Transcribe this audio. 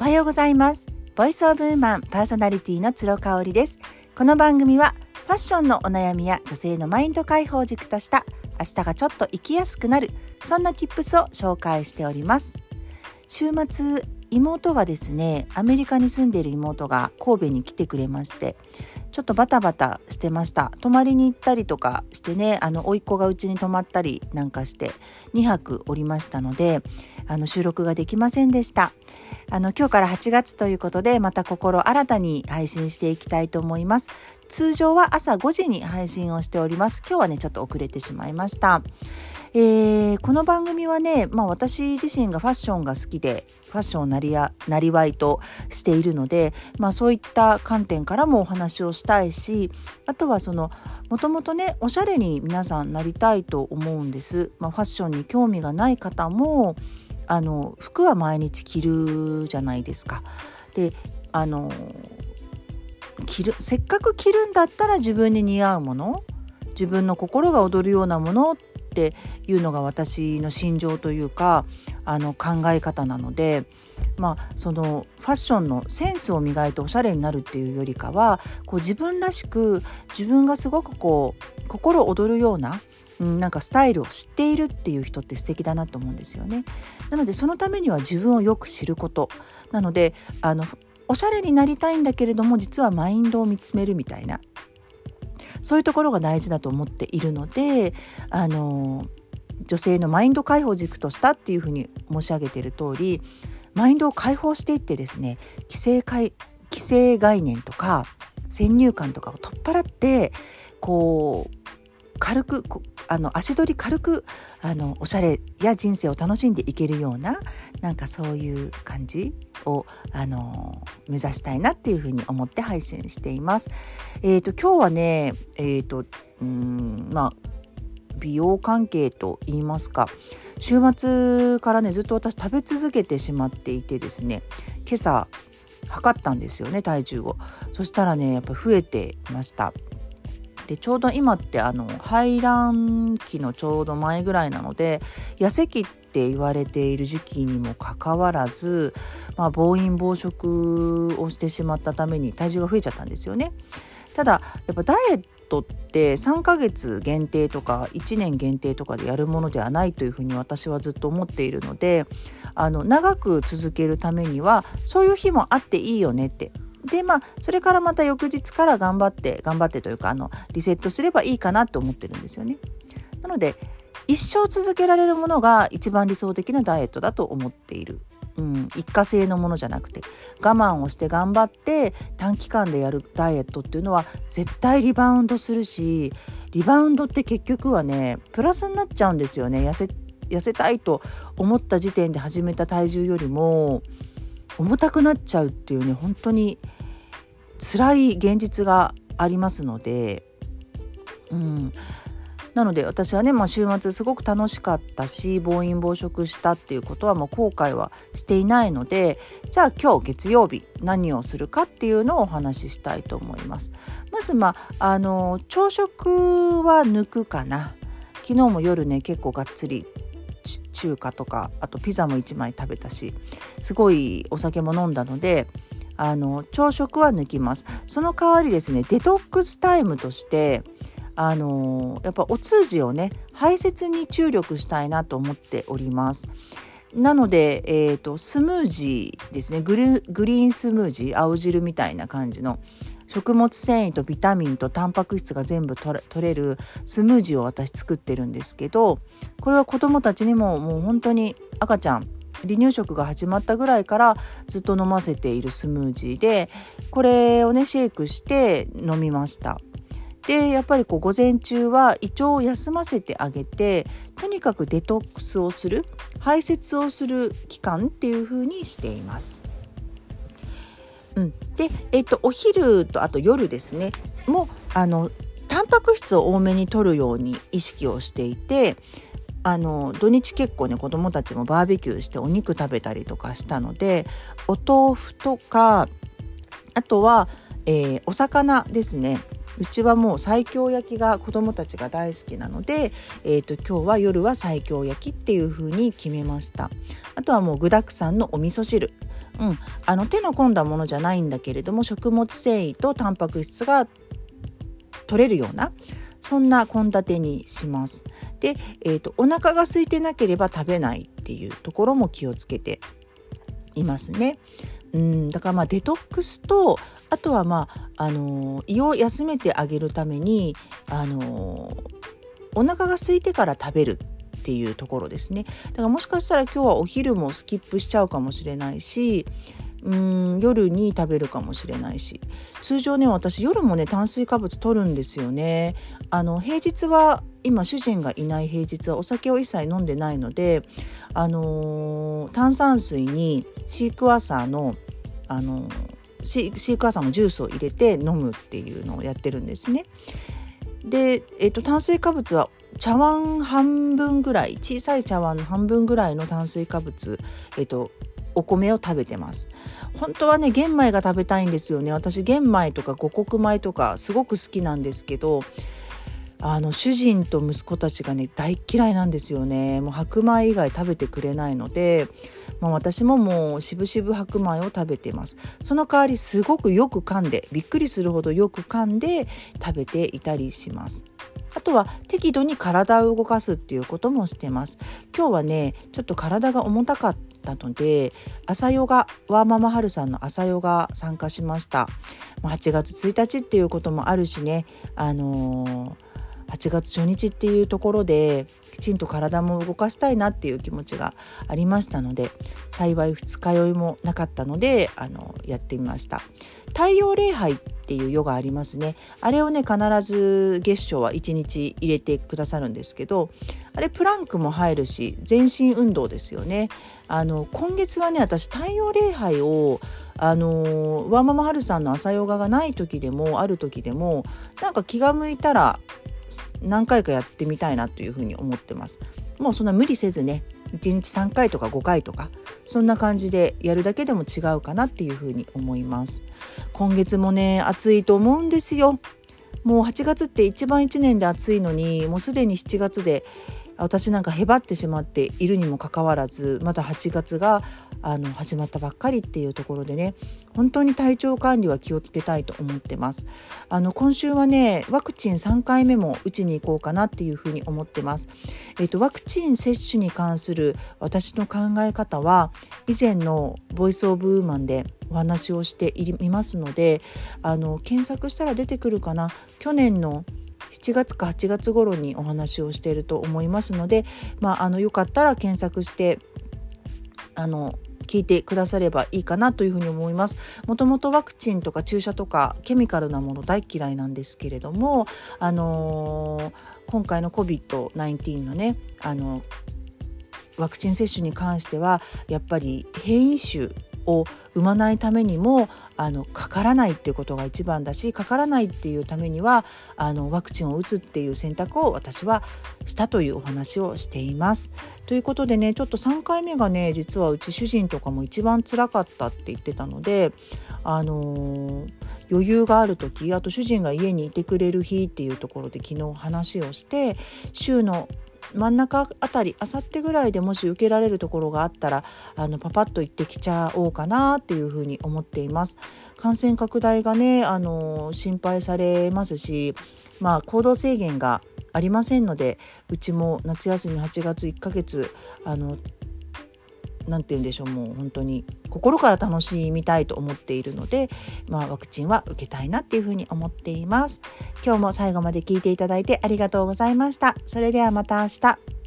おはようございます。ボイスオブウーマンパーソナリティの鶴香織です。この番組はファッションのお悩みや女性のマインド解放軸とした明日がちょっと生きやすくなるそんなキップスを紹介しております。週末妹がですねアメリカに住んでいる妹が神戸に来てくれましてちょっとバタバタしてました。泊まりに行ったりとかしてねあの甥っ子がうちに泊まったりなんかして2泊おりましたのであの収録ができませんでした。あの今日から8月ということでまた心新たに配信していきたいと思います。通常は朝5時に配信をしております。今日はねちょっと遅れてしまいました。えー、この番組はね、まあ、私自身がファッションが好きでファッションなりやなりわいとしているので、まあ、そういった観点からもお話をしたいしあとはそのもともとねおしゃれに皆さんなりたいと思うんです。まあ、ファッションに興味がない方もあの服は毎日着るじゃないですか。であの着るせっかく着るんだったら自分に似合うもの自分の心が躍るようなものっていうのが私の心情というかあの考え方なので。まあ、そのファッションのセンスを磨いておしゃれになるっていうよりかはこう自分らしく自分がすごくこう心躍るようなうん、なんかスタイルを知っているっていう人って素敵だなと思うんですよね。なのでそのためには自分をよく知ることなのであのおしゃれになりたいんだけれども実はマインドを見つめるみたいなそういうところが大事だと思っているのであの女性のマインド解放軸としたっていうふうに申し上げている通りマインドを解放していってですね規制規制概念とか先入観とかを取っ払ってこう軽くあの足取り軽くあのおしゃれや人生を楽しんでいけるようななんかそういう感じをあの目指したいなっていうふうに思って配信しています。えーと、今日はねえ、ー、とうんまあ美容関係と言いますか週末からねずっと私食べ続けてしまっていてですね今朝測ったんですよね体重をそしたらねやっぱ増えてましたでちょうど今ってあの排卵期のちょうど前ぐらいなので痩せ期って言われている時期にもかかわらず、まあ、暴飲暴食をしてしまったために体重が増えちゃったんですよね。ただやっぱダイエットって3ヶ月限定とか1年限定とかでやるものではないというふうに私はずっと思っているのであの長く続けるためにはそういう日もあっていいよねってでまあそれからまた翌日から頑張って頑張ってというかあのリセットすればいいかなと思ってるんですよね。なので一生続けられるものが一番理想的なダイエットだと思っている。うん、一過性のものじゃなくて我慢をして頑張って短期間でやるダイエットっていうのは絶対リバウンドするしリバウンドって結局はねプラスになっちゃうんですよね痩せ痩せたいと思った時点で始めた体重よりも重たくなっちゃうっていうね本当に辛い現実がありますので、うん、なので私はね、まあ、週末すごく楽しかったし暴飲暴食したっていうことはもう後悔はしていないのでじゃあ今日月曜日何をするかっていうのをお話ししたいと思います。まずまああの朝食は抜くかな昨日も夜ね結構がっつり中華とかあとピザも1枚食べたしすごいお酒も飲んだのであの朝食は抜きます。その代わりですねデトックスタイムとしてあのやっぱお通じをね排泄に注力したいなと思っております。なので、えーと、スムージーですねグリーンスムージー青汁みたいな感じの食物繊維とビタミンとタンパク質が全部取れるスムージーを私作ってるんですけどこれは子どもたちにももう本当に赤ちゃん離乳食が始まったぐらいからずっと飲ませているスムージーでこれをねシェイクして飲みました。でやっぱりこう午前中は胃腸を休ませてあげてとにかくデトックスをする排泄をする期間っていう風にしています。うん、で、えっと、お昼とあと夜ですねもあのタンパク質を多めに摂るように意識をしていてあの土日結構ね子どもたちもバーベキューしてお肉食べたりとかしたのでお豆腐とかあとは、えー、お魚ですね。うちはもう西京焼きが子どもたちが大好きなので、えーと、今日は夜は西京焼きっていう風に決めました。あとはもう具だくさんのお味噌汁。うん、あの手の込んだものじゃないんだけれども食物繊維とタンパク質が取れるようなそんな献立にします。で、えーと、お腹が空いてなければ食べないっていうところも気をつけていますね。うんだからまあデトックスとあとはまあ、あの胃を休めてあげるために、あのお腹が空いてから食べるっていうところですねだからもしかしたら今日はお昼もスキップしちゃうかもしれないしうん夜に食べるかもしれないし通常ね私夜もね炭水化物取るんですよねあの平日は今主人がいない平日はお酒を一切飲んでないのであのー、炭酸水にシークワーサーのあのーシークワーサーのジュースを入れて飲むっていうのをやってるんですね。で、えーと、炭水化物は茶碗半分ぐらい小さい茶碗の半分ぐらいの炭水化物、えーとお米を食べてます。本当はね玄米が食べたいんですよね。私玄米とか五穀米とかすごく好きなんですけどあの主人と息子たちがね大嫌いなんですよね。もう白米以外食べてくれないので、まあ、私ももうしぶしぶ白米を食べてます。その代わりすごくよく噛んでびっくりするほどよく噛んで食べていたりします。あとは適度に体を動かすっていうこともしてます。今日はねちょっと体が重たかったので朝ヨガワーママハルさんの朝ヨガ参加しました。8月1日っていうこともあるしね。あのー8月初日っていうところできちんと体も動かしたいなっていう気持ちがありましたので幸い二日酔いもなかったのであのやってみました。太陽礼拝っていうヨガありますね。あれをね必ず月初は1日入れてくださるんですけどあれプランクも入るし全身運動ですよね。あの今月はね私太陽礼拝をあのワーママハルさんの朝ヨガがない時でもある時でもなんか気が向いたら何回かやってみたいなというふうに思ってます。もうそんな無理せずね1日3回とか5回とかそんな感じでやるだけでも違うかなっていうふうに思います。今月もね暑いと思うんですよ。もう8月って一番1年で暑いのにもうすでに7月で私なんかへばってしまっているにもかかわらずまだ8月があの始まったばっかりっていうところでね本当に体調管理は気をつけたいと思ってます。あの今週はねワクチン3回目も打ちに行こうかなっていうふうに思ってます。えっ、とワクチン接種に関する私の考え方は以前のボイスオブウーマンでお話をしていますのであの検索したら出てくるかな。去年の7月か8月頃にお話をしていると思いますので、まあ、あのよかったら検索してあの聞いてくださればいいかなというふうに思います。もともとワクチンとか注射とかケミカルなもの大嫌いなんですけれども、あのー、今回の COVID-19 のね、あのワクチン接種に関してはやっぱり変異種を生まないためにもあのかからないっていうことが一番だしかからないっていうためにはあのワクチンを打つっていう選択を私はしたというお話をしています。ということでねちょっと3回目がね実はうち主人とかも一番つらかったって言ってたのであのー、余裕がある時あと主人が家にいてくれる日っていうところで昨日話をして週の真ん中あたりあさってぐらいでもし受けられるところがあったらあのパパッと行ってきちゃおうかなっていうふうに思っています。感染拡大がねあの心配されますし、まあ、行動制限がありませんのでうちも夏休み8月1ヶ月あの何て言うんでしょうもう本当に心から楽しみたいと思っているので、まあ、ワクチンは受けたいなっていうふうに思っています。今日も最後まで聞いていただいてありがとうございました。それではまた明日。